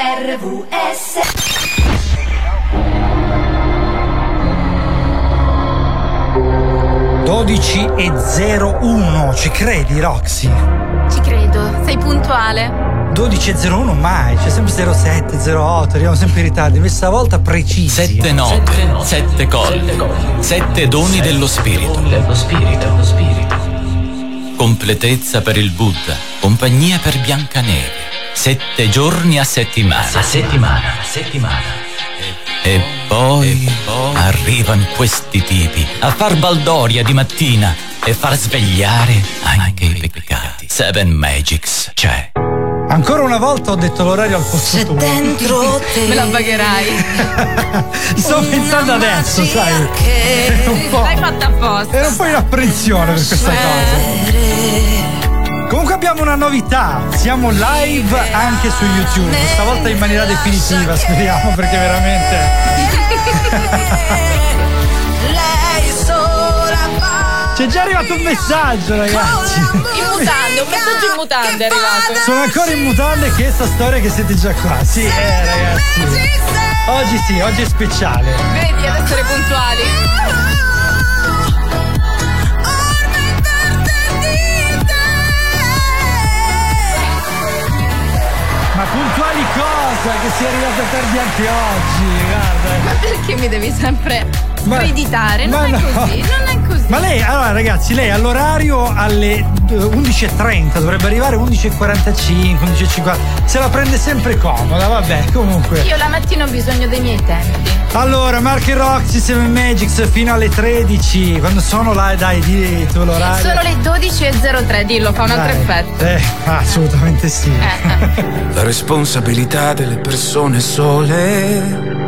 RVS 12 e 01, ci credi Roxy? Ci credo, sei puntuale. 12 e 01 mai, c'è sempre 07, 08, arriviamo sempre in ritardo, invece stavolta precisi. Sette note, sette colli, sette doni dello spirito. Dello spirito, dello spirito. Completezza per il Buddha, compagnia per Biancaneve. Sette giorni a settimana. A settimana, a settimana. E poi, arrivano questi tipi a far baldoria di mattina e far svegliare anche i peccati. Seven Magics c'è. Ancora una volta ho detto l'orario al posto tuo. Dentro te. Me la pagherai. Sto pensando adesso, sai. Era un po', L'hai fatta apposta. era un po' in apprensione per questa cosa. Comunque abbiamo una novità, siamo live anche su YouTube, stavolta in maniera definitiva, speriamo perché veramente... Lei sola va C'è già arrivato un messaggio ragazzi. In mutande, un messaggio in mutande è arrivato. Sono ancora in mutande che sta storia che siete già qua. Sì, eh ragazzi. Oggi sì, oggi è speciale. Vedi ad essere puntuali. Cosa? Che sia arrivata tardi anche oggi, guarda. Ma perché mi devi sempre Ma- preditare? Non no. così, non è così. Ma lei, allora ragazzi, lei all'orario alle eh, 11.30 dovrebbe arrivare 11.45, 11.50. Se la prende sempre comoda, vabbè, comunque. Io la mattina ho bisogno dei miei tempi. Allora, Marche Roxy, 7 Magics fino alle 13. Quando sono là, dai, di tu l'orario. Sono le 12.03, dillo, fa un altro Dai. effetto. Eh, assolutamente sì. La responsabilità delle persone sole.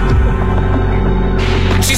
ci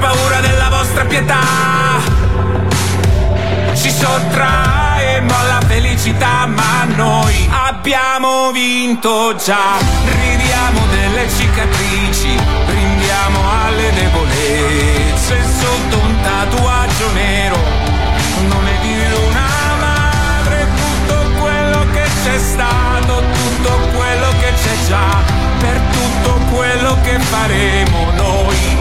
Paura della vostra pietà, ci sottraemo alla felicità, ma noi abbiamo vinto già. Ridiamo delle cicatrici, brindiamo alle debolezze sotto un tatuaggio nero. Non è di una madre tutto quello che c'è stato, tutto quello che c'è già, per tutto quello che faremo noi.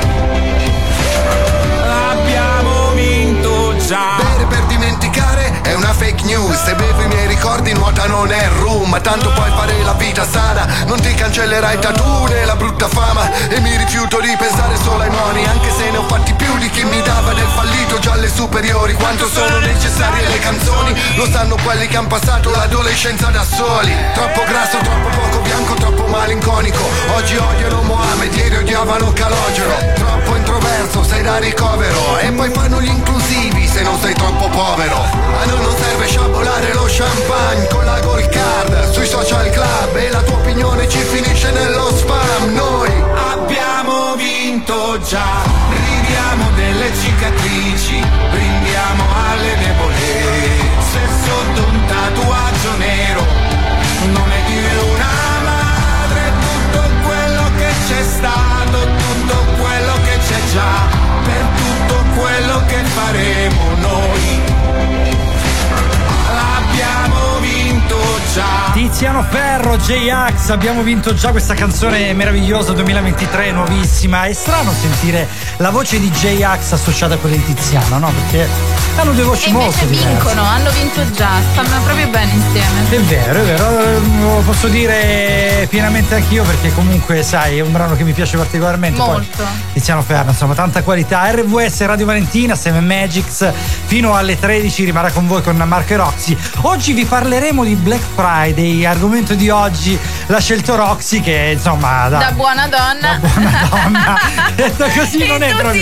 Già. Bere per dimenticare è una fake news. Se bevo i miei ricordi nuota non è rum. Tanto puoi fare la vita sana. Non ti cancellerai tattoo né la brutta fama. E mi rifiuto di pensare solo ai moni. Anche se ne ho fatti più di chi mi dava del fallito già alle superiori. Quanto sono necessarie le canzoni? Lo sanno quelli che hanno passato l'adolescenza da soli. Troppo grasso, troppo poco bianco, troppo malinconico. Oggi odiano Mohamed, ieri odiavano Calogero troppo introverso, sei da ricovero E poi fanno gli inclusivi se non sei troppo povero. A noi non serve sciabolare lo champagne con la gold card. Sui social club e la tua opinione ci finisce nello spam. Noi abbiamo vinto già. Ridiamo delle cicatrici, brindiamo alle debolezze Sotto un tatuaggio nero. Non è di una madre tutto quello che c'è stato già per tutto quello che faremo noi. L'abbiamo Tiziano Ferro, J-Ax, abbiamo vinto già questa canzone meravigliosa 2023, nuovissima. È strano sentire la voce di J-Ax associata a quella di Tiziano, no? Perché hanno due voci E molto diverse. vincono, hanno vinto già, stanno proprio bene insieme. È vero, è vero, lo posso dire pienamente anch'io perché comunque sai è un brano che mi piace particolarmente. Poi, Molto. Tiziano Ferro, insomma, tanta qualità. RVS Radio Valentina, 7 Magics, fino alle 13 rimarrà con voi con Marco e Roxy. Oggi vi parleremo di Black Friday, argomento di oggi l'ha scelto Roxy che insomma da, Da buona donna. buona donna. detto così non è proprio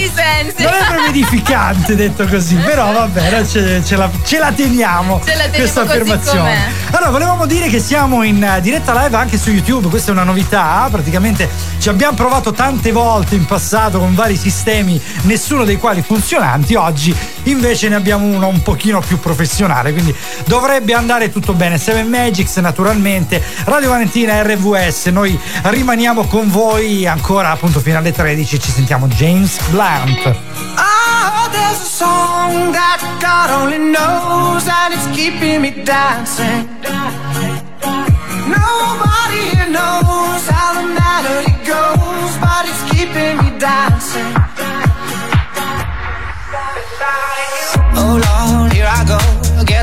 non è proprio edificante detto così però vabbè ce, ce la, ce la teniamo Ce la teniamo questa affermazione com'è. allora volevamo dire che siamo in eh, diretta live anche su YouTube questa è una novità praticamente ci abbiamo provato tante volte in passato con vari sistemi nessuno dei quali funzionanti oggi invece ne abbiamo uno un pochino più professionale quindi dovrebbe andare tutto bene 7 Magics naturalmente Radio Valentina RVS noi rimaniamo con voi ancora appunto fino alle 13 ci sentiamo James Blunt Oh, there's a song that God only knows, and it's keeping me dancing. Nobody here knows how the melody goes, but it's keeping me dancing. Oh Lord, here I go.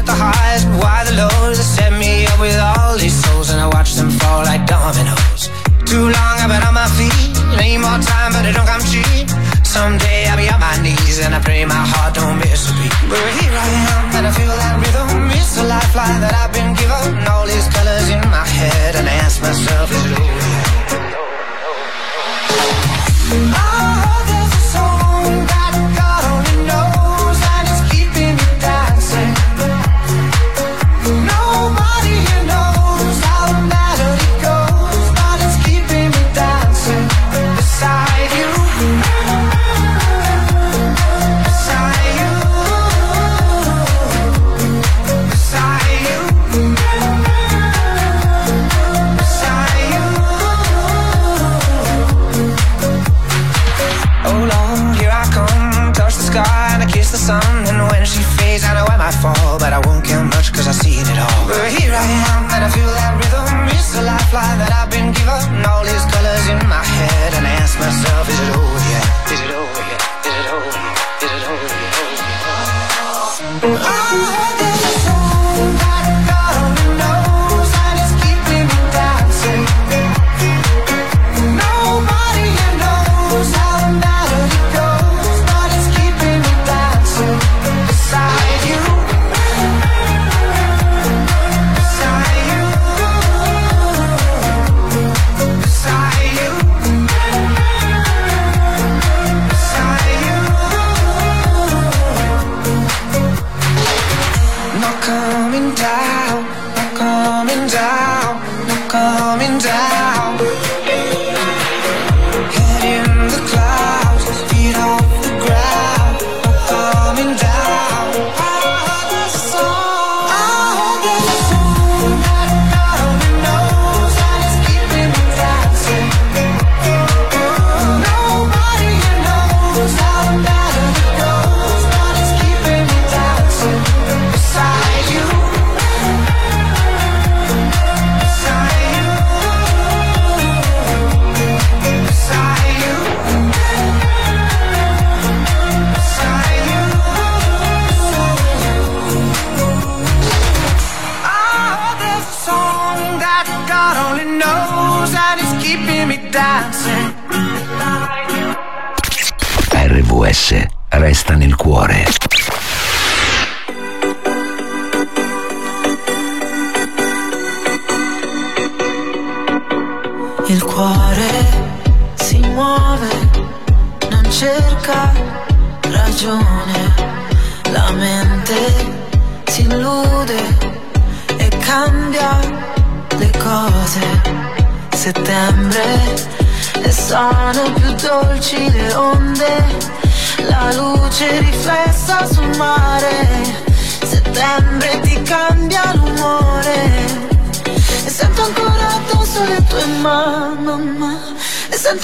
The highs, but why the lows? They set me up with all these souls, and I watch them fall like dominoes. Too long I've been on my feet. Need more time, but it don't come cheap. Someday I'll be on my knees, and I pray my heart don't miss a beat. But here I am, and I feel that rhythm. It's a lifeline that I've been given. All these colors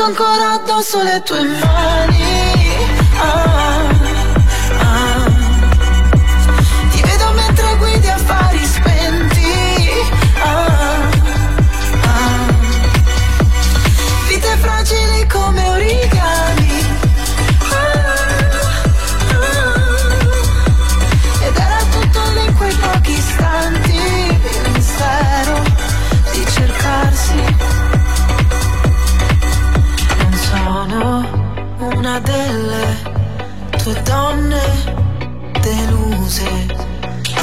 ancora addosso le tue mani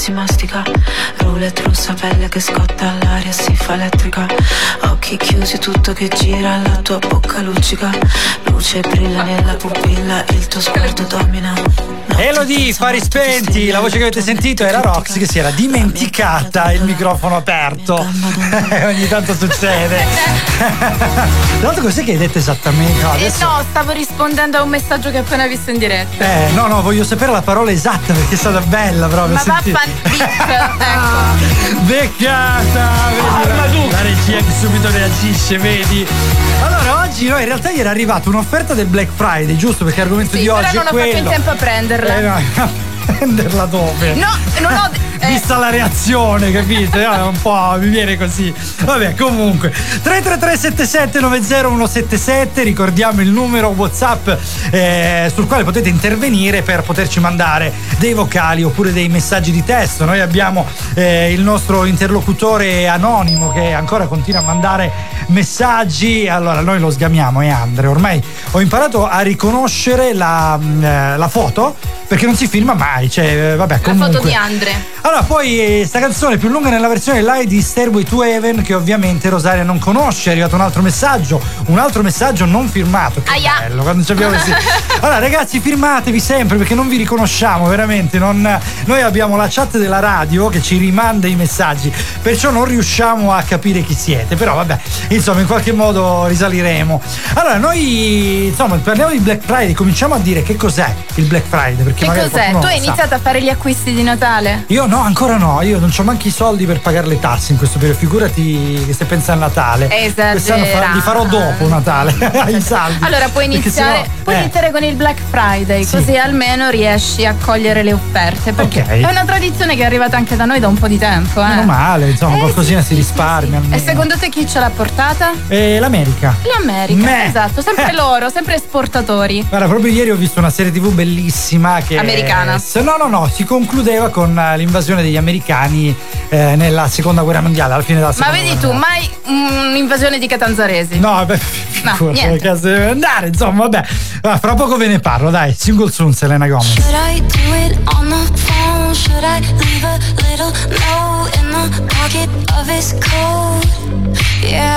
Si mastica. Roulette rossa, pelle che scotta, l'aria si fa elettrica. Occhi chiusi, tutto che gira, la tua bocca luccica Luce brilla nella pupilla, il tuo sguardo domina Elodie, fari spenti, la voce che avete sentito era Rox che si era dimenticata il microfono aperto. Ogni tanto succede. Tra l'altro cos'è che hai detto esattamente? No, Eh adesso... no, stavo rispondendo a un messaggio che ho appena visto in diretta. Eh, no, no, voglio sapere la parola esatta perché è stata bella proprio. Ma senti- vaffan ecco. Beccata! Vedi, la, la regia che subito reagisce, vedi? Allora, oggi no, in realtà gli era arrivata un'offerta del Black Friday, giusto? Perché l'argomento Sì, di però oggi non è ho fatto in quello. tempo a prenderla. Eh, no, prenderla dove? No, non ho. Eh, Vista la reazione, capite? Eh, un po' mi viene così. Vabbè, comunque. 333-7790-177, ricordiamo il numero WhatsApp eh, sul quale potete intervenire per poterci mandare dei vocali oppure dei messaggi di testo. Noi abbiamo eh, il nostro interlocutore anonimo che ancora continua a mandare messaggi. Allora, noi lo sgamiamo, è Andre. Ormai ho imparato a riconoscere la, mm, eh, la foto perché non si filma mai. Cioè, eh, vabbè, la comunque. foto di Andre. Allora, poi eh, sta canzone più lunga nella versione live di Stairway to Heaven che ovviamente Rosaria non conosce. È arrivato un altro messaggio, un altro messaggio non firmato. Che Aia. bello, quando ci abbiamo questi- Allora, ragazzi, firmatevi sempre perché non vi riconosciamo, veramente. non- Noi abbiamo la chat della radio che ci rimanda i messaggi, perciò non riusciamo a capire chi siete. Però vabbè, insomma, in qualche modo risaliremo. Allora, noi insomma parliamo di Black Friday, cominciamo a dire che cos'è il Black Friday. Perché Che magari cos'è? Tu hai iniziato a fare gli acquisti di Natale? Io no, ancora no, io non ho manco i soldi per pagare le tasse in questo periodo, figurati che stai pensando a Natale. Esagerato. Quest'anno fa- li farò dopo Natale, ai saldi. Allora puoi iniziare, sennò- puoi eh. iniziare con il Black Friday, Sì. così almeno riesci a cogliere le offerte. Perché Ok. è una tradizione che è arrivata anche da noi da un po' di tempo. Eh. Meno male, insomma, Eh, qualcosina sì, si risparmia. sì. E secondo te chi ce l'ha portata? Eh, L'America. L'America, Me. esatto, sempre Eh. loro, sempre esportatori. Guarda, proprio ieri ho visto una serie tv bellissima che. Americana. se- No, no, no, si concludeva con eh, l'invasione degli americani eh, nella seconda guerra mondiale, alla fine della Ma seconda vedi guerra tu, mai un'invasione di catanzaresi? No, beh, No, niente. deve andare, insomma, vabbè. Va, fra poco ve ne parlo, dai. Single soon, Selena Gomez. Should I do it on the phone? Should I leave a little note in the pocket of his coat? Yeah,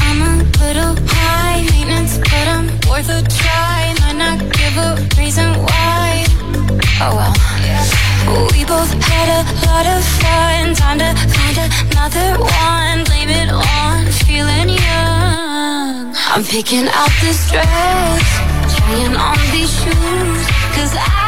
I'm a little pie. Maintenance, but I'm worth a try. I don't give a reason why. Oh well. We both had a lot of fun. Time to find another one. Lame it on feeling young. I'm picking out this dress, trying on these shoes. Cause I'll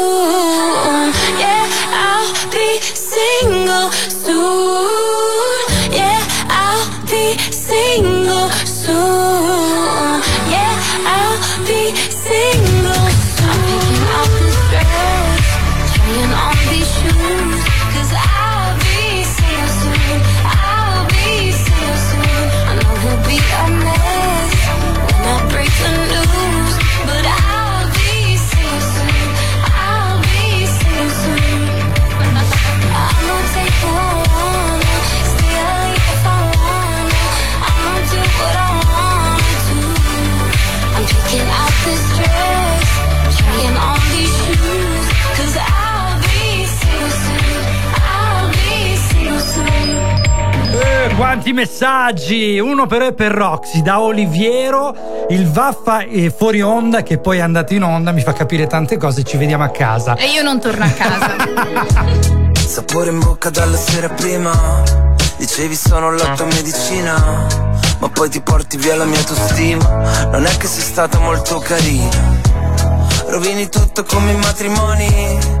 quanti messaggi! Uno però è per Roxy, da Oliviero, il Vaffa e fuori onda che poi è andato in onda, mi fa capire tante cose, ci vediamo a casa. E io non torno a casa. Sapore in bocca dalla sera prima Dicevi sono la tua medicina Ma poi ti porti via la mia autostima Non è che sei stata molto carina Rovini tutto come i matrimoni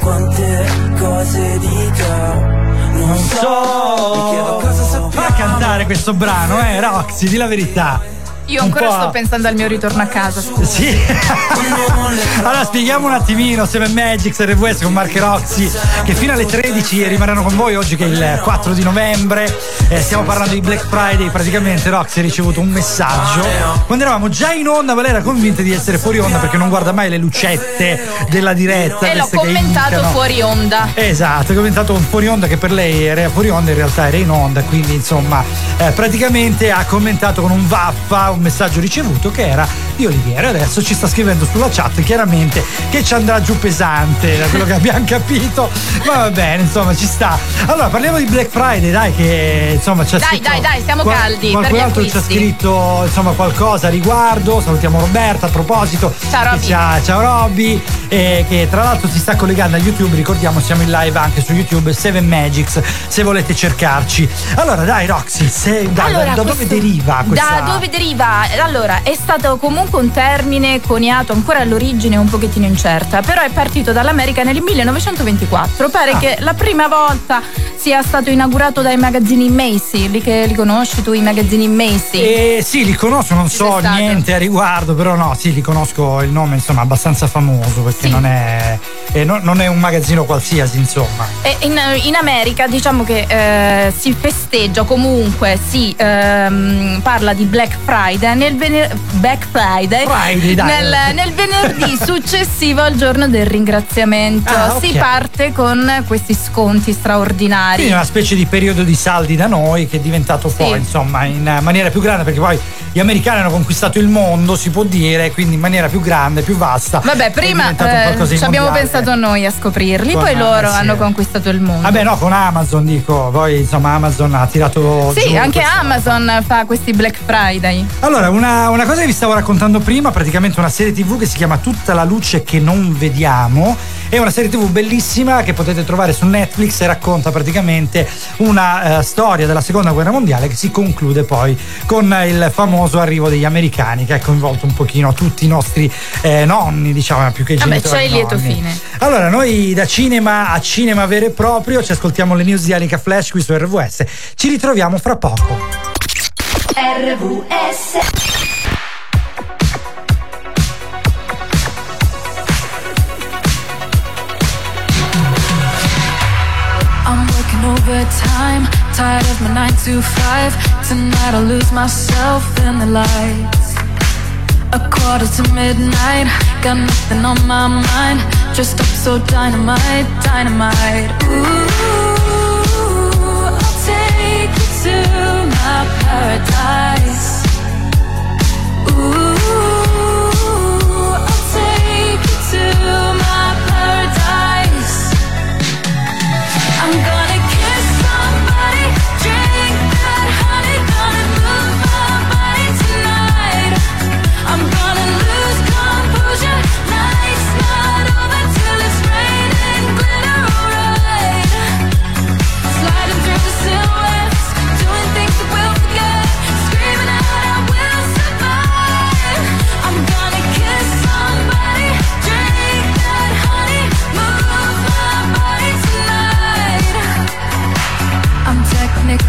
quante cose di te non so. Mi chiedo cosa sappiamo Fa cantare questo brano, eh, Roxy, di la verità. Io ancora sto pensando al mio ritorno a casa. Sì. allora spieghiamo un attimino 7 Magic RVS con Mark e Roxy che fino alle 13 rimarranno con voi oggi che è il 4 di novembre. Eh, stiamo parlando di Black Friday, praticamente Roxy ha ricevuto un messaggio. Quando eravamo già in onda, ma lei era convinta di essere fuori onda perché non guarda mai le lucette della diretta. E l'ho commentato fuori onda. Esatto, ho commentato fuori onda che per lei era fuori onda, in realtà era in onda, quindi insomma eh, praticamente ha commentato con un vaffa un messaggio ricevuto che era di Oliviero. Adesso ci sta scrivendo sulla chat chiaramente che ci andrà giù pesante, da quello che abbiamo capito. Ma va bene, insomma, ci sta. Allora, parliamo di Black Friday, dai, che insomma c'è Dai, dai, dai, siamo caldi per Qualcun altro ci ha scritto insomma qualcosa a riguardo. Salutiamo Roberta a proposito. Ciao, Robby. ciao Robby, eh, che tra l'altro si sta collegando a YouTube. Ricordiamo, siamo in live anche su YouTube, Seven Magics, se volete cercarci. Allora, dai, Roxy, se- da, Allora, da dove questo- deriva questa? Da dove deriva? Allora, è stato comunque un termine coniato ancora all'origine un pochettino incerta, però è partito dall'America nel 1924. Pare Ah. che la prima volta sia stato inaugurato dai magazzini Macy, li, che, li conosci tu i magazzini Macy? Eh, sì, li conosco, non so sei stato? niente a riguardo, però no, sì, li conosco il nome, insomma, abbastanza famoso perché Sì. non, è, eh, no- non è un magazzino qualsiasi, insomma. In, in America diciamo che eh, si festeggia comunque, si ehm, parla di Black Friday nel, vener- Black Friday, Friday, dai. nel, nel venerdì successivo al giorno del ringraziamento. Ah, ok. Si parte con questi sconti straordinari. Quindi una specie di periodo di saldi da noi che è diventato poi, Sì. insomma, in maniera più grande, perché poi gli americani hanno conquistato il mondo, si può dire, quindi in maniera più grande, più vasta. Vabbè, prima eh, ci abbiamo pensato noi a scoprirli, Con- poi loro sì. hanno conquistato il mondo. Vabbè, no, con Amazon dico, poi insomma Amazon ha tirato. Sì, anche Amazon fa questi Black Friday. Allora, una, una cosa che vi stavo raccontando prima, praticamente una serie tv che si chiama Tutta la luce che non vediamo. È una serie tv bellissima che potete trovare su Netflix e racconta praticamente una eh, storia della seconda guerra mondiale che si conclude poi con il famoso arrivo degli americani che ha coinvolto un pochino tutti i nostri eh, nonni, diciamo, più che Vabbè, genitori. c'è il lieto nonni. fine. Allora, noi da cinema a cinema vero e proprio ci ascoltiamo le news di Anica Flash qui su RVS. Ci ritroviamo fra poco. RVS I'm working overtime, tired of my 9 to 5. Tonight I'll lose myself in the lights. A quarter to midnight, got nothing on my mind. Dressed up so dynamite, dynamite. Ooh, I'll take you to my paradise.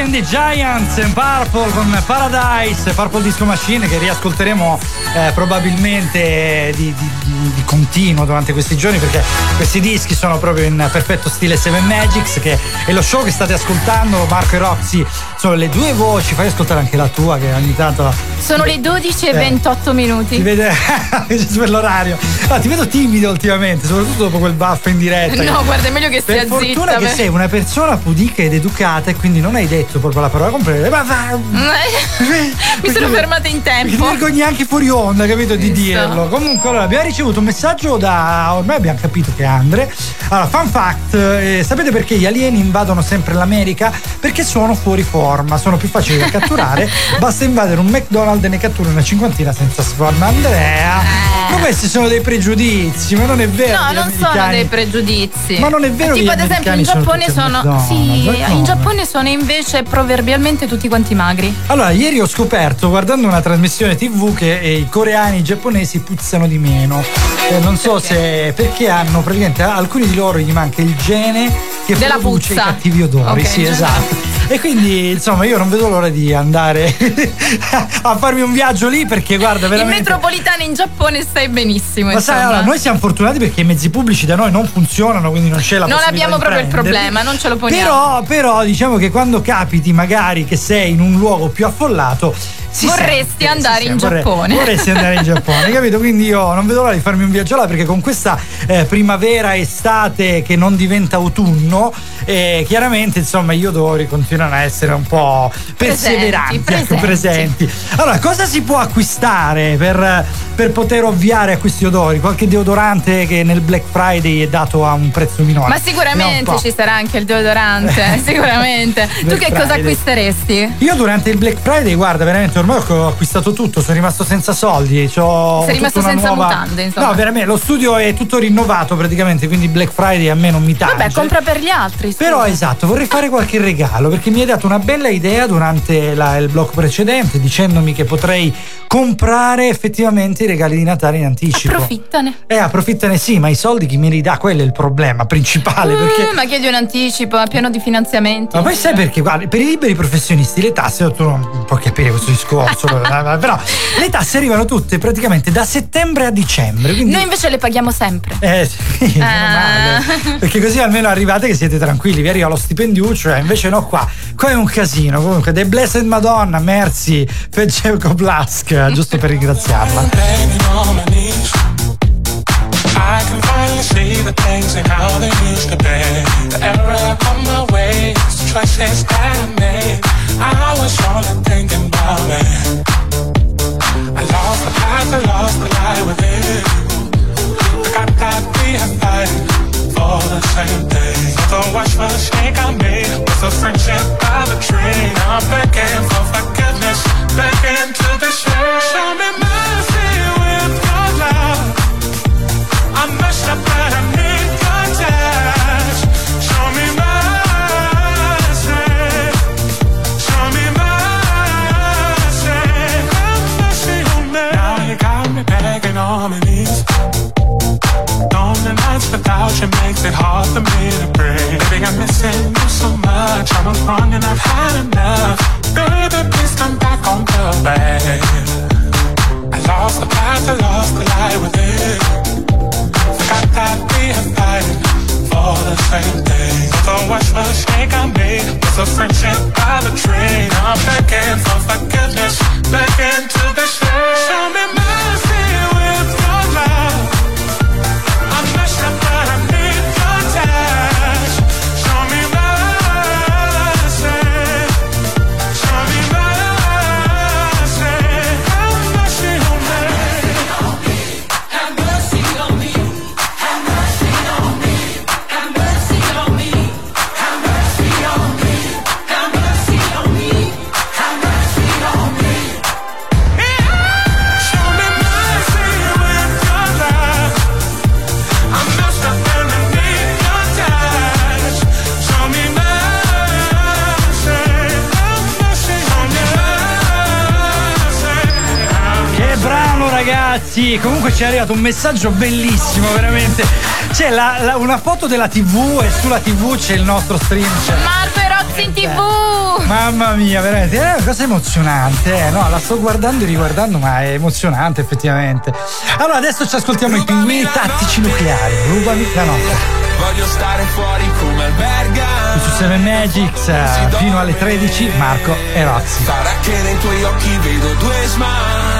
Sophie and the Giants and Purple con Paradise, Purple Disco Machine che riascolteremo eh, probabilmente di, di- di- di continuo durante questi giorni perché questi dischi sono proprio in perfetto stile Seven Magics che è lo show che state ascoltando, Marco e Roxy sono le due voci, fai ascoltare anche la tua che ogni tanto Sono le 12 e Eh. 28 minuti. ti vede per l'orario. Ah, ti vedo timido ultimamente, soprattutto dopo quel buff in diretta. No, guarda, è meglio che Per stia fortuna zitta. che per- sei una persona pudica ed educata e quindi non hai detto proprio la parola completa. Ma va, Mi sono fermata in tempo. vergogni anche fuori onda, capito? Di Visto. dirlo. Comunque, allora, abbiamo ricevuto un messaggio da. Ormai abbiamo capito che è Andre. Allora, fun fact: eh, sapete perché gli alieni invadono sempre l'America? Perché sono fuori forma, sono più facili da catturare. Basta invadere un McDonald's e ne cattura una cinquantina senza sforma. Andrea, ma questi sono dei pregiudizi, ma non è vero. Eh. No, non sono dei pregiudizi. Ma non è vero Tipo, ad esempio, in sono Giappone sono. McDonald's, Sì, in Giappone sono invece proverbialmente tutti quanti magri. Allora, ieri ho scoperto, guardando una trasmissione TV, che eh, i coreani e i giapponesi puzzano di meno. Eh, non so se perché hanno praticamente alcuni di loro gli manca il gene che Della produce puzza. i cattivi odori. Ok, sì, esatto. E quindi, insomma, io non vedo l'ora di andare a farmi un viaggio lì perché guarda, In veramente. metropolitana in Giappone stai benissimo. Ma sai, insomma. allora, noi siamo fortunati perché i mezzi pubblici da noi non funzionano, quindi non c'è la Non possibilità abbiamo di proprio il problema, non ce lo poniamo. Però, però, diciamo che quando capiti magari che sei in un luogo più affollato, si Vorresti sente, andare in vorrei- Giappone. Vorresti andare in Giappone, capito? Quindi io non vedo l'ora di farmi un viaggio là perché con questa eh, primavera, estate che non diventa autunno, eh, chiaramente insomma gli odori continuano a essere un po' perseveranti, Presenti, ecco, presenti. Allora, cosa si può acquistare per, per poter ovviare a questi odori? Qualche deodorante che nel Black Friday è dato a un prezzo minore. Ma sicuramente ci sarà anche il deodorante, sicuramente. tu che cosa Friday. acquisteresti? Io durante il Black Friday, guarda, veramente ormai ho acquistato tutto, sono rimasto senza soldi. c'ho Sei rimasto senza nuova- mutande, insomma. No, veramente, lo studio è tutto rinnovato praticamente, quindi Black Friday a me non mi tange. Vabbè, compra per gli altri. scusa. Però esatto, vorrei fare qualche regalo perché mi hai dato una bella idea durante la- il blog precedente dicendomi che potrei comprare effettivamente i regali di Natale in anticipo. Approfittane. Eh, approfittane sì, ma i soldi chi me li dà? Quello è il problema principale perché... Mm, ma chiedi un anticipo, è pieno di finanziamenti. Ma poi sai perché? Guarda, per i liberi professionisti le tasse, tu non puoi capire questo discorso, eh, però le tasse arrivano tutte praticamente da settembre a dicembre. Quindi, Noi invece le paghiamo sempre. eh sì, Ah. male. Perché così almeno arrivate che siete tranquilli, vi arriva lo stipendiuccio, eh, invece no qua. Qua è un casino. Comunque, The Blessed Madonna, merci per Jacob Blask, giusto per ringraziarla. On. I can finally see the things and how they used to be. The error of my ways, choices that I made. I was only thinking about me. I lost the path, I lost the light within. Forgot that we had fighting for the same thing. So the watch mistake I made was a friendship by the. Now I'm begging for forgiveness, begging to be. Show me mercy with your love. I messed up, but I need without you makes it hard for me to breathe. Baby, I'm missing you so much. I'm wrong and I've had enough. Baby, please come back on the bed. I lost the path, I lost the light within. Forgot that we had fighting for the same thing. The wash mistake I made was a friendship by the tree. I'm begging for forgiveness, begging to be shared. Show me mercy ragazzi! Comunque ci è arrivato un messaggio bellissimo, veramente. C'è la- la- una foto della TV e sulla TV c'è il nostro stream. C'è. Marco e Roxy in tv! Mamma mia, veramente, è una cosa emozionante, eh? no? La sto guardando e riguardando, ma è emozionante effettivamente. Allora, adesso ci ascoltiamo i pinguini tattici nucleari. Rubami la notte. Voglio stare fuori come alberga su 7 Magics fino alle 13, Marco e Roxy. Sarà che nei tuoi occhi vedo due smile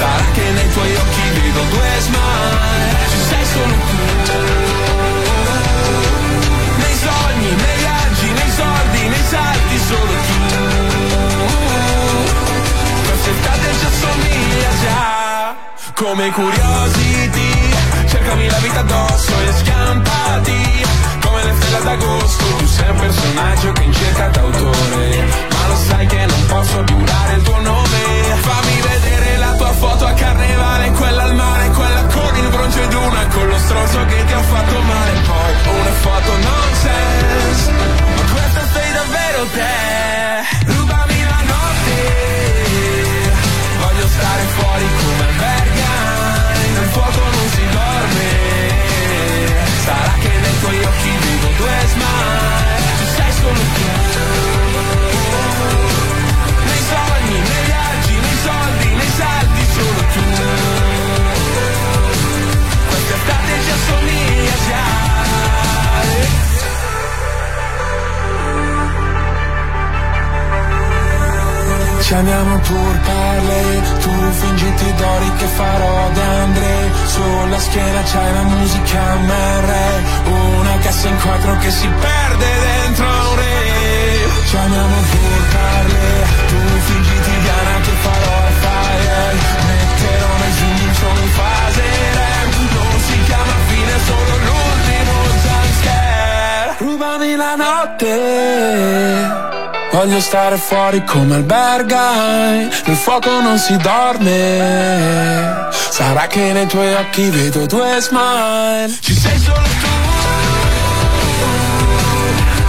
Sarà che nei tuoi occhi vedo due smile. Ci sei solo tu. Nei sogni, nei viaggi, nei soldi, nei salti Solo tu. Quest'estate ci assomiglia già. Come curiosity Cercami la vita addosso e schiampati Come le stelle d'agosto Tu sei un personaggio che in cerca d'autore lo sai che non posso durare il tuo nome. Fammi vedere la tua foto a carnevale Quella al mare, quella con il bronzo ed una Con lo stronzo che ti ha fatto male. Poi una foto nonsense Ma questa sei davvero te. Rubami la notte. Voglio stare fuori come alberga Nel fuoco non si dorme. Sarà che nei tuoi occhi vedo due smile Ci amiamo pur parle, tu fingiti d'ori che farò d'Andre Sulla schiena c'hai la musica MR Una cassa in quattro che si perde dentro un re. Ci amiamo pur parle, tu fingiti Diana che farò fire Metterò zoom in solo in fase REM Non si chiama fine, solo l'ultimo jumpscare. Rubami la notte Voglio stare fuori come albergai Nel fuoco non si dorme. Sarà che nei tuoi occhi vedo due smile. Ci sei solo tu.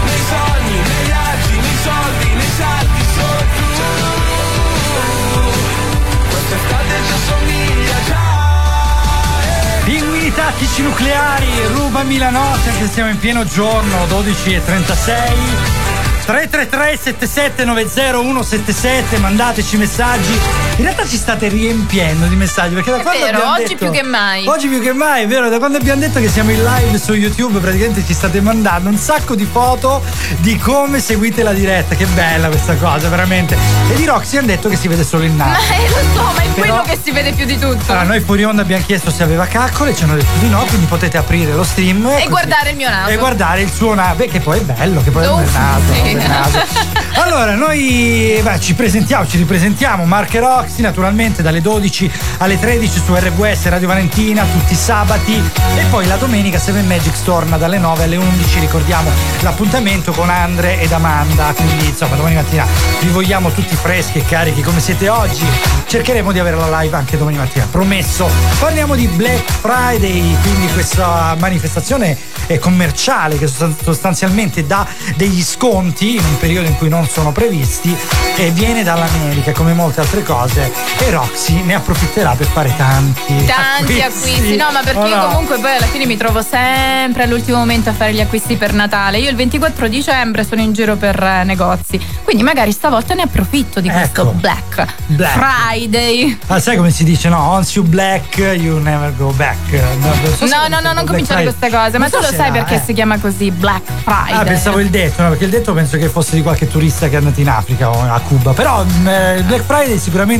Nei sogni, nei viaggi, nei soldi, nei salti Solo tu. Quest'estate ci assomiglia già. Pinguini tattici nucleari, rubami la notte, anche se siamo in pieno giorno, 12 e 36. 333 7790 177 mandateci messaggi in realtà ci state riempiendo di messaggi perché da È quando vero, abbiamo oggi detto- più che mai. oggi più che mai è vero da quando abbiamo detto che siamo in live su youtube praticamente ci state mandando un sacco di foto di come seguite la diretta che bella questa cosa veramente e di Roxy hanno detto che si vede solo il naso Ma eh, lo so, ma è Però- quello che si vede più di tutto. allora, noi fuori onda abbiamo chiesto se aveva caccole, ci hanno detto di no, quindi potete aprire lo stream E così- guardare il mio naso. E guardare il suo naso, beh, che poi è bello, che poi è un naso, sì. naso. Allora, noi beh, ci presentiamo, ci ripresentiamo, Mark e Roxy, naturalmente dalle 12 alle 13 su RWS Radio Valentina, tutti i sabati e poi la domenica 7 Magics torna dalle 9 alle 11, ricordiamo l'appuntamento con Andre ed Amanda, quindi insomma domani mattina vi vogliamo tutti freschi e carichi come siete oggi. Cercheremo di avere la live anche domani mattina, promesso. Parliamo di Black Friday, quindi questa manifestazione commerciale che sostan- sostanzialmente dà degli sconti in un periodo in cui non sono previsti e viene dall'America come molte altre cose e Roxy ne approfitterà per fare tanti Tanti acquisti, no, ma perché Oh, io no. comunque poi alla fine mi trovo sempre all'ultimo momento a fare gli acquisti per Natale. Io il 24 dicembre sono in giro per eh, negozi, quindi magari stavolta ne approfitto di questo Ecco. Black, Black. Friday. Ah, sai come si dice, no? Once you black, you never go back. No, so No, no, no, non cominciare queste cose, ma Non tu lo sai perché eh. si chiama così Black Friday. Ah, pensavo il detto, no? Perché il detto penso che fosse di qualche turista che è andato in Africa o a Cuba. Però mh, eh, il Black Friday sicuramente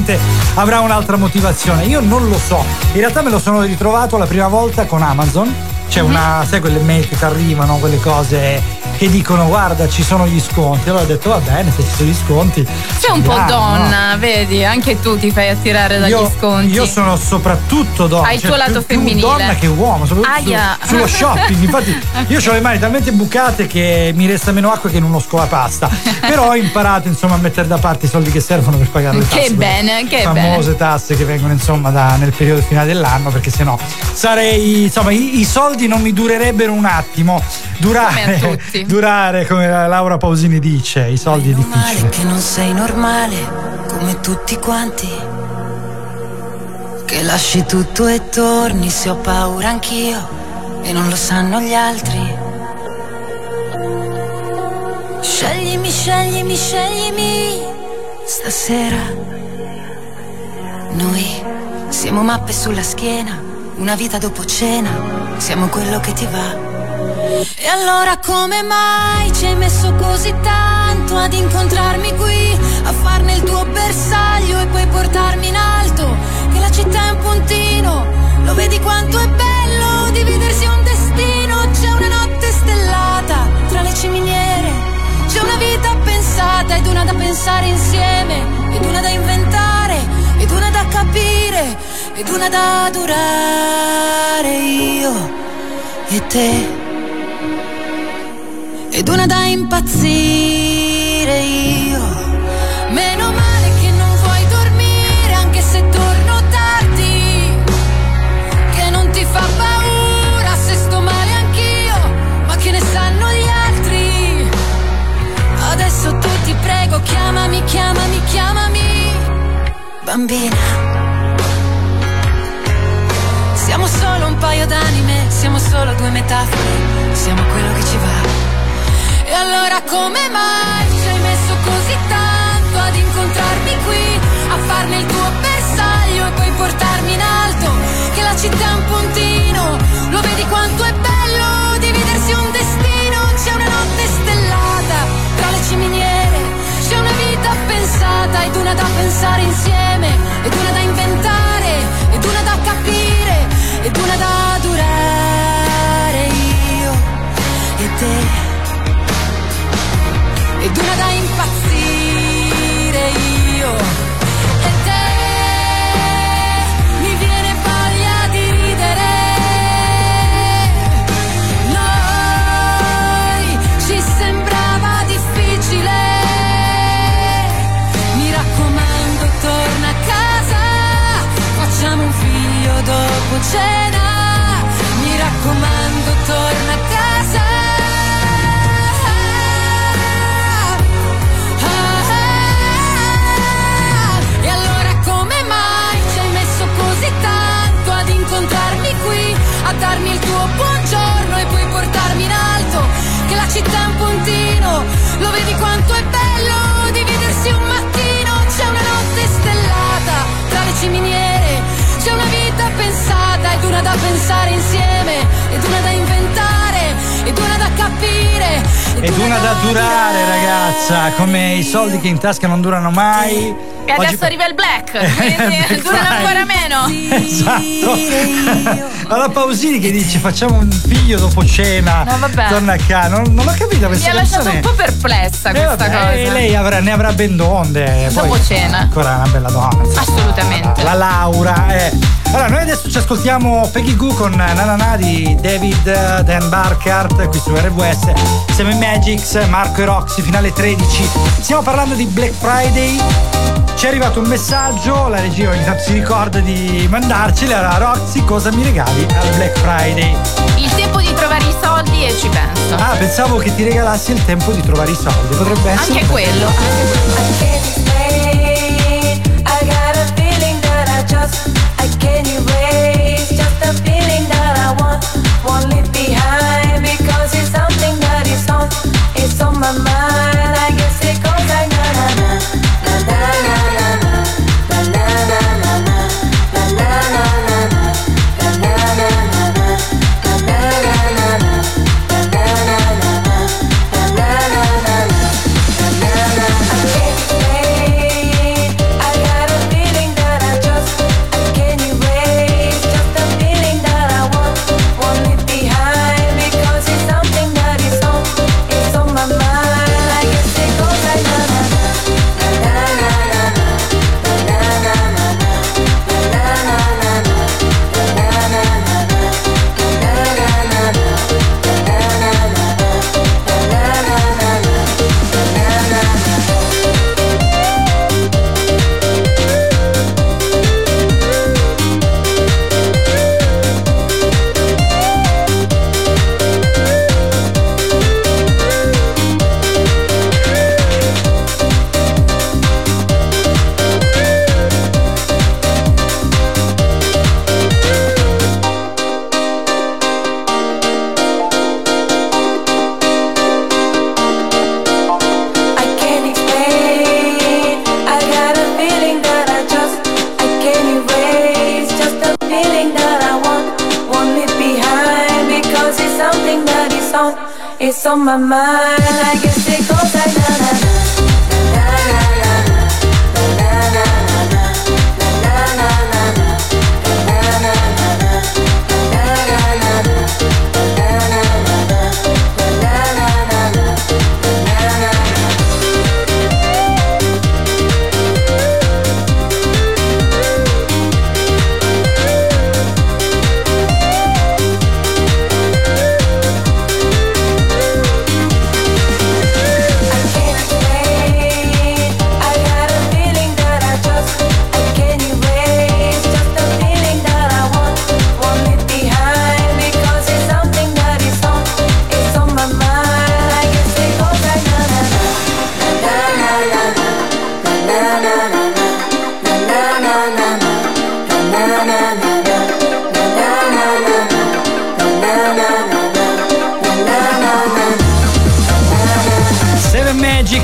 avrà un'altra motivazione. Io non lo so. In realtà me lo sono ritrovato la prima volta con Amazon. C'è Mhm. una, sai quelle mail che ti arrivano, quelle cose che dicono guarda ci sono gli sconti. Allora ho detto va bene, se ci sono gli sconti. Sei un po' andiamo, no? donna, vedi? Anche tu ti fai attirare dagli Io, sconti. io sono soprattutto donna. Hai il cioè, tuo lato più- più femminile. donna che uomo, soprattutto Aia. su- sullo shopping. Infatti, io ho le mani talmente bucate che mi resta meno acqua che in uno scolapasta. Però ho imparato insomma a mettere da parte i soldi che servono per pagare le Che tasse. quelle bene, che famose tasse che vengono insomma da- nel periodo finale dell'anno, perché sennò sarei. insomma, i, i soldi non mi durerebbero un attimo. Durare. durare, come la Laura Pausini dice, i soldi è difficile. male che non sei normale come tutti quanti. Che lasci tutto e torni se ho paura anch'io e non lo sanno gli altri. Sceglimi, sceglimi, sceglimi stasera. Noi siamo mappe sulla schiena, una vita dopo cena, siamo quello che ti va. E allora come mai ci hai messo così tanto ad incontrarmi qui, a farne il tuo bersaglio e poi portarmi in alto? Che la città è un puntino, lo vedi quanto è bello dividersi un destino, c'è una notte stellata tra le ciminiere, c'è una vita pensata ed una da pensare insieme, ed una da inventare, ed una da capire, ed una da durare io e te ed una da impazzire io. Meno male che non vuoi dormire anche se torno tardi, che non ti fa paura se sto male anch'io, ma che ne sanno gli altri. Adesso tu ti prego, chiamami, chiamami, chiamami, bambina. Città un puntino, lo vedi quanto è bello dividersi un destino, c'è una notte stellata tra le ciminiere, c'è una vita pensata ed una da pensare insieme, ed una da inventare, ed una da capire, ed una da durare io e te ed una da impazzire cena mi raccomando torna a casa E allora come mai ci hai messo così tanto ad incontrarmi qui, a darmi il tuo buongiorno e poi portarmi in alto? Che la città è un puntino, lo vedi quanto è pensare insieme, ed una da inventare, ed una da capire. Ed una da durare, ragazza, come i soldi che in tasca non durano mai. E adesso arriva il black, quindi durano ancora meno. Esatto. Alla Pausini che dice facciamo un figlio dopo cena. No, vabbè. Torna a casa. Non, non ho capito Mi questa ha lasciato un po' perplessa Eh, questa vabbè, cosa. eh, lei avrà- ne avrà ben donde. Dopo poi cena. Ancora una bella donna. Assolutamente. La Laura. eh. Allora, noi adesso ci ascoltiamo Peggy Goo con Nanana di David eh, Dan Barkart qui su RWS. Siamo in Magix, Marco e Roxy, finale 13. Stiamo parlando di Black Friday. Ci è arrivato un messaggio, la regia ogni tanto si ricorda di mandarcela. Allora, Roxy, cosa mi regali al Black Friday? Il tempo di trovare i soldi e ci penso. Ah, pensavo che ti regalassi il tempo di trovare i soldi. Potrebbe essere. Anche quello. I got a feeling that I just I can't erase just a feeling that I want won't leave behind because it's something that is on it's on my mind I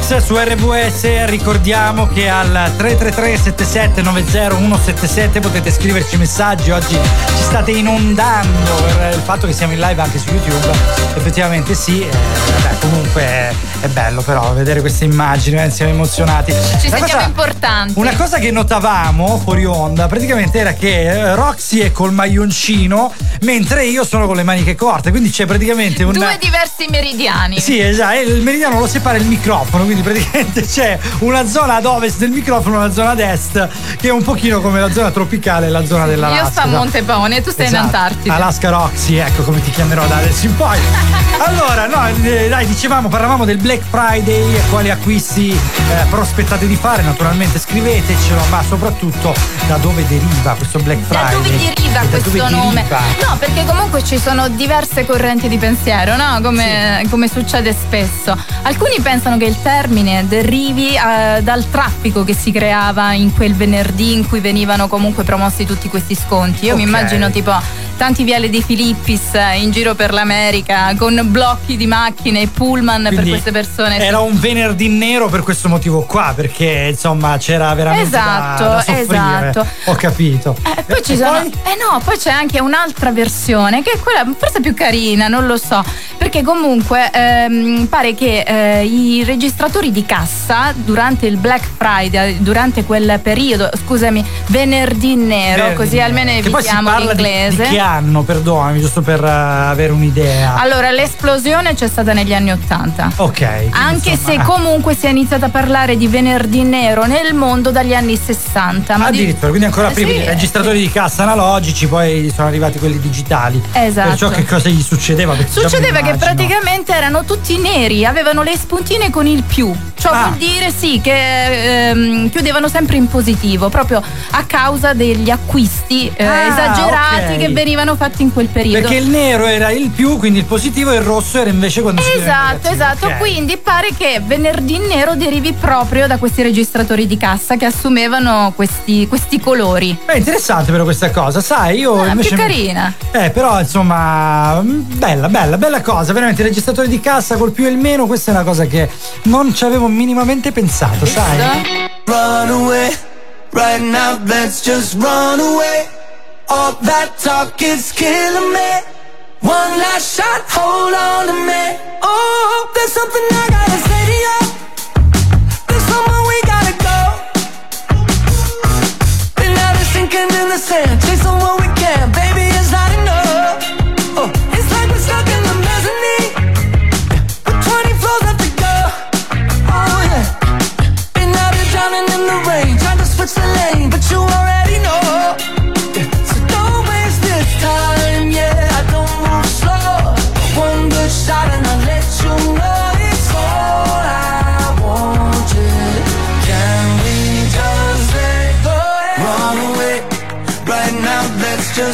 Su RVS, ricordiamo che al 333 7790 177 potete scriverci messaggi, oggi ci state inondando per il fatto che siamo in live anche su YouTube, effettivamente sì, eh, vabbè, comunque è, è bello però vedere queste immagini, eh, siamo emozionati. Ci La sentiamo cosa- importanti. una cosa che notavamo fuori onda praticamente era che eh, Roxy è col maglioncino mentre io sono con le maniche corte, quindi c'è praticamente un... Due diversi meridiani. Sì, esatto, il meridiano lo separa il microfono, quindi praticamente c'è una zona ad ovest del microfono e una zona ad est che è un pochino come la zona tropicale e la zona dell'Alaska. Io sto a Montepone tu stai Esatto. in Antartide. Alaska Roxy, ecco come ti chiamerò da adesso in poi. Allora, no, eh, dai, dicevamo, parlavamo del Black Friday e quali acquisti eh, prospettate di fare, naturalmente scrivetecelo, ma soprattutto da dove deriva questo Black Da Friday. dove deriva da questo dove nome? deriva? No, perché comunque ci sono diverse correnti di pensiero, no? Come, come succede spesso. Alcuni pensano che il termine derivi eh, dal traffico che si creava in quel venerdì in cui venivano comunque promossi tutti questi sconti. Io mi Ok. immagino tipo tanti viale di Filippis eh, in giro per l'America con blocchi di macchine e pullman per Quindi queste persone. Era un venerdì nero per questo motivo qua, perché insomma c'era veramente da- Esatto, da, soffrire. esatto. Ho capito. Eh, poi ci sono. Eh no, poi c'è anche un'altra versione che è quella forse più carina, non lo so. Perché comunque ehm, pare che eh, i registratori di cassa durante il Black Friday, durante quel periodo, scusami, venerdì nero, Venerdì così nero. almeno evitiamo di- l'inglese. Di, che anno, perdonami, giusto per eh, avere un'idea. Allora, l'esplosione c'è stata negli anni Ottanta. ok. Anche insomma, se comunque si è iniziato a parlare di venerdì nero nel mondo dagli anni 60. Ma di- Addirittura, quindi ancora prima sì, registratori di cassa analogici, poi sono arrivati quelli digitali. Esatto. Perciò che cosa gli succedeva? Perché Succedeva che praticamente erano tutti neri, avevano le spuntine con il più. Ciò Ah. vuol dire sì che ehm, chiudevano sempre in positivo, proprio a causa degli acquisti eh, Ah, esagerati ok. che venivano fatti in quel periodo. Perché il nero era il più, quindi il positivo, e il rosso era invece quando si chiudeva il Esatto, esatto. Ok. Quindi pare che venerdì nero derivi proprio da questi registratori di cassa che assumevano questi, questi colori. È interessante però questa cosa, sai, io Ah, invece... più carina. Eh, però insomma, mh, bella, bella, bella cosa, veramente il registratore di cassa col più e il meno, questa è una cosa che non ci avevo minimamente pensato, sai? Run away, right now let's just run away. All that talk is killing me. One last shot, hold on to me. Oh, there's something I gotta say to you. There's somewhere we gotta go. Been out here sinking in the sand, chasing what we can. Baby, it's not enough. Oh, it's like we're stuck in the mezzanine. With 20 floors left to go. Oh, yeah. Been out here drowning in the rain, trying to switch the lane,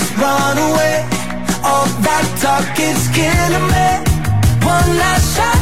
just run away. All that talk is killing me. One last shot,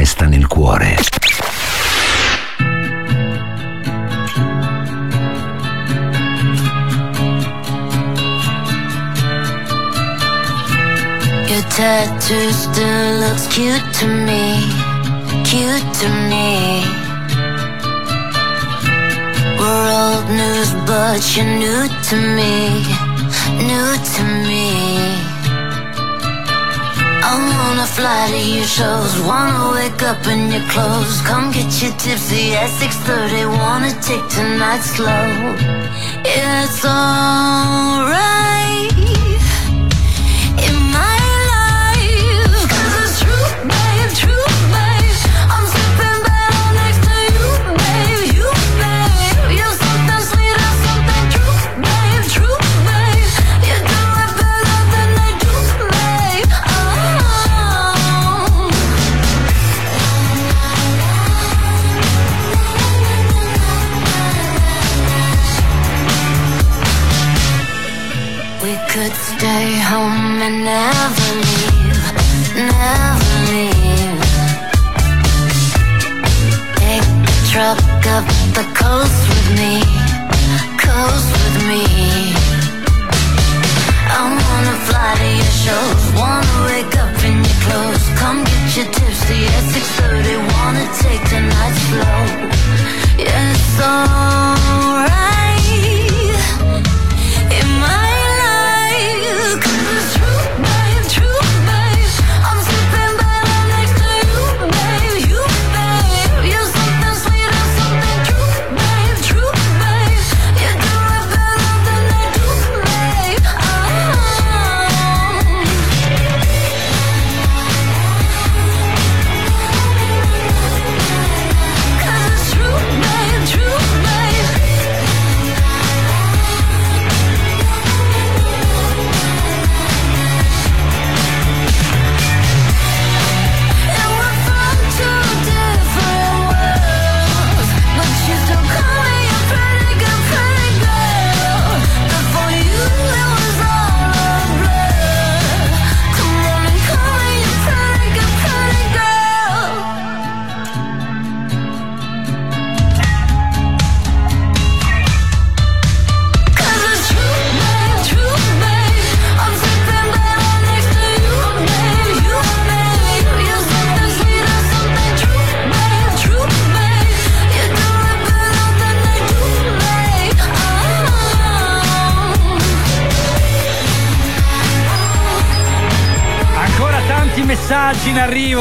resta nel cuore. Your tattoo still looks cute to me, cute to me. We're old news, but you're new to me, new to me. I wanna fly to your shows, wanna wake up in your clothes, come get you tipsy at 6:30, wanna take tonight slow. It's alright never leave, never leave. Truck up the coast with me, coast with me. I wanna fly to your shows, wanna wake up in your clothes, come get you tipsy at 6:30, wanna take the slow. Yeah, it's alright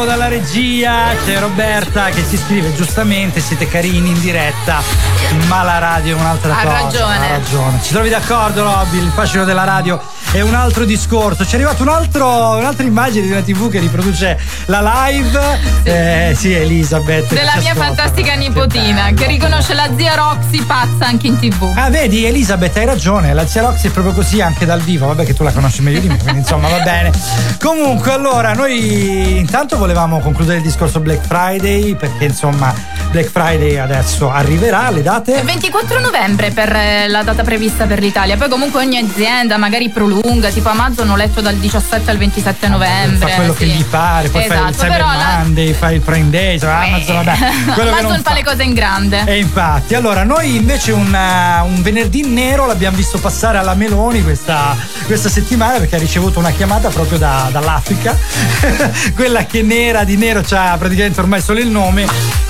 arrivo dalla regia. C'è Roberta che si scrive giustamente: siete carini in diretta, ma la radio è un'altra Ha cosa. ragione. Ha ragione. Ci trovi d'accordo, Robby? Il fascino della radio è un altro discorso. Ci è arrivata un un'altra immagine di una TV che riproduce la live. Sì, eh, sì Elisabeth. che Della ci mia ascolta. fantastica nipotina che riconosce la zia Roxy pazza anche in tv. Ah, vedi, Elisabeth, hai ragione. La zia Roxy è proprio così anche dal vivo. Vabbè, che tu la conosci meglio di me, quindi insomma va bene. Comunque, allora, noi intanto volevamo concludere il discorso Black Friday, perché insomma, Black Friday adesso arriverà. Le date? 24 novembre per eh, la data prevista per l'Italia. Poi comunque ogni azienda magari prolunga, tipo Amazon ho letto dal 17 al 27 novembre. Fa quello che sì. gli pare, poi fai il Esatto, Cyber però la- Monday, fai il Prime Day, cioè Amazon, vabbè. Che Amazon fa le cose in grande. E infatti, allora noi invece un, uh, un venerdì nero l'abbiamo visto passare alla Meloni questa, questa settimana perché ha ricevuto una chiamata proprio da- dall'Africa, quella che nera di nero c'ha praticamente ormai solo il nome,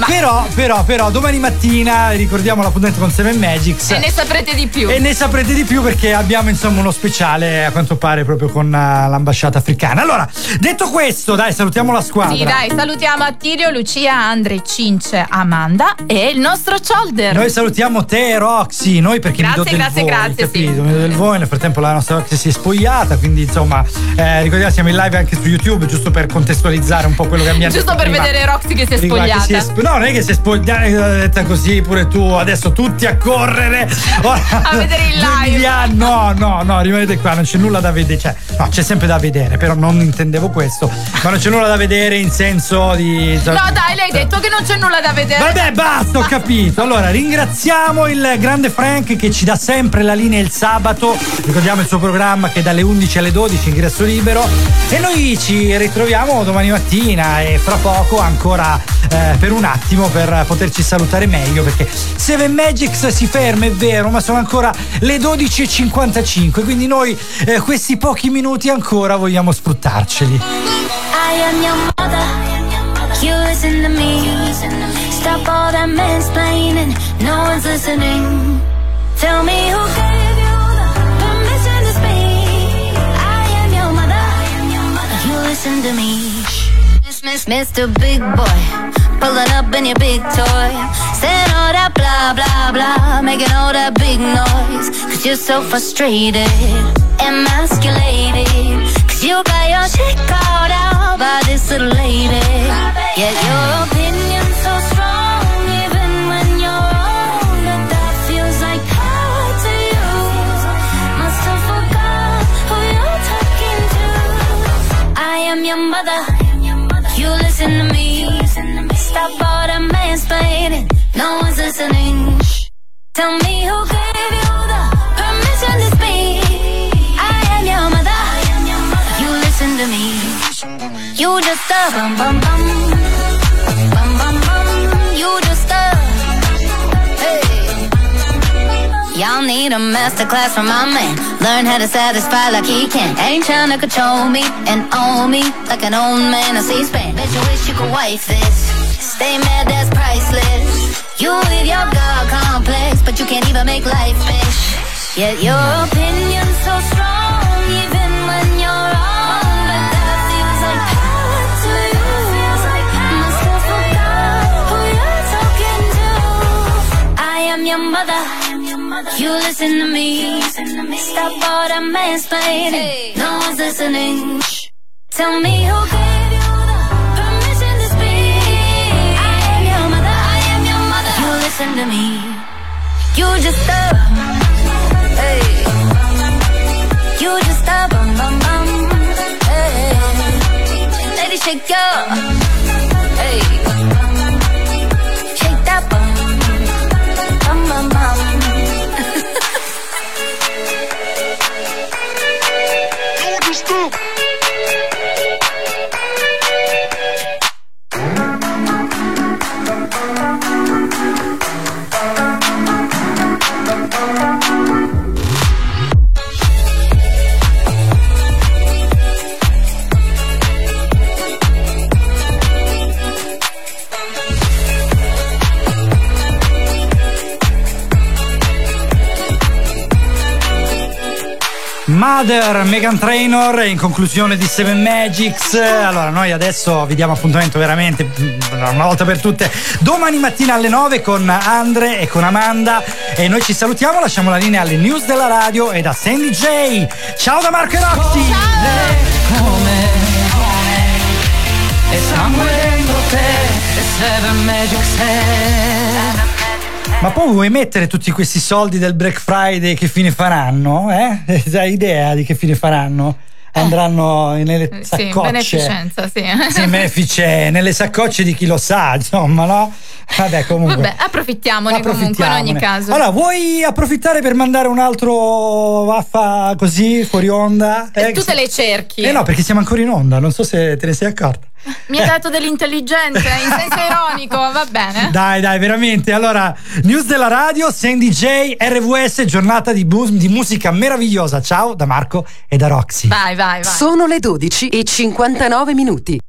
però, però, però domani mattina ricordiamo l'appuntamento con Seven Magics. E ne saprete di più. E ne saprete di più perché abbiamo insomma uno speciale a quanto pare proprio con uh, l'ambasciata africana. Allora, detto questo, dai, salutiamo la squadra. Sì, dai, salutiamo Attilio, Lucia, Andre, Cince, Amanda e il nostro Cholder. Noi salutiamo te, Roxy, noi perché Grazie, mi do grazie, voi, grazie, capito? sì. Mi do del voi, nel frattempo la nostra Roxy si è spogliata, quindi insomma, eh, ricordiamo siamo in live anche su YouTube, giusto per contestualizzare un po' quello che abbiamo Giusto detto per prima. vedere Roxy che si è spogliata. si è sp- no, non è che si è spogliare detta così pure tu, adesso tutti a correre A vedere il live. No, no, no, rimanete qua, non c'è nulla da vedere, cioè, no, c'è sempre da vedere, però non intendevo questo, ma non c'è nulla da vedere in senso di No, dai, ha detto che non c'è nulla da vedere. Vabbè, basta, ho capito. Allora, ringraziamo il grande Frank che ci dà sempre la linea il sabato. Ricordiamo il suo programma che è dalle 11 alle 12, ingresso libero. E noi ci ritroviamo domani mattina e fra poco ancora eh, per un attimo per poterci salutare meglio perché Seven Magics si ferma, è vero, ma sono ancora le 12.55, quindi noi eh, questi pochi minuti ancora vogliamo sfruttarceli. I am your mother. You listen to me. Stop all that mansplaining. No one's listening. Tell me who gave you the permission to speak. I am your mother. You listen to me. Miss, Mr. Big Boy. Pulling up in your big toy. Saying all that blah, blah, blah. Making all that big noise. Cause you're so frustrated. Emasculated. Cause you got your shit called out by this little lady. Yeah, your opinion's so strong. I am your mother. You listen to me. Stop all the mansplaining. No one's listening. Shh. Tell me who gave you the permission to speak. I am your mother. You listen to me. You just a bum bum bum. Bum Need a masterclass from my man. Learn how to satisfy like he can. Ain't trying to control me and own me like an old man of C-SPAN. Bet you wish you could wife this. Stay mad, that's priceless. You with your God complex, but you can't even make life fish. Yet your opinion's so strong, even when you're wrong. But that feels like power to you. Must have forgot who you're talking to. I am your mother. You listen to me. Stop all that mansplaining. No one's listening. Tell me who gave you the permission to speak. I am your mother. I am your mother. You listen to me. You just a. Hey. You just a bum bum bum. Hey. Lady, shake your. Mother, Megan Trainor in conclusione di Seven Magics. Allora, noi adesso vi diamo appuntamento veramente mm, una volta per tutte domani mattina alle 9 con Andre e con Amanda. E noi ci salutiamo, lasciamo la linea alle news della radio e da Sandy J. Ciao da Marco e Roxy! come, e sangue dentro te, e Seven Magic Set. Ma poi vuoi mettere tutti questi soldi del Black Friday che fine faranno? Eh? Hai idea di che fine faranno? Andranno nelle Sì, saccocce. beneficenza, sì. Sì, benefice, nelle saccocce di chi lo sa, insomma, no? Vabbè, comunque. Vabbè, approfittiamone comunque in ogni Approfittiamone. caso. Allora, vuoi approfittare per mandare un altro vaffa così fuori onda? Eh, tu te le cerchi. Eh no, perché siamo ancora in onda, non so se te ne sei accorta. Mi ha dato dell'intelligenza in senso ironico, va bene. Dai, dai, veramente. Allora, news della radio, Sandy J, RVS, giornata di, bus- di musica meravigliosa. Ciao da Marco e da Roxy. Vai, vai, vai. Sono le 12 e 59 minuti.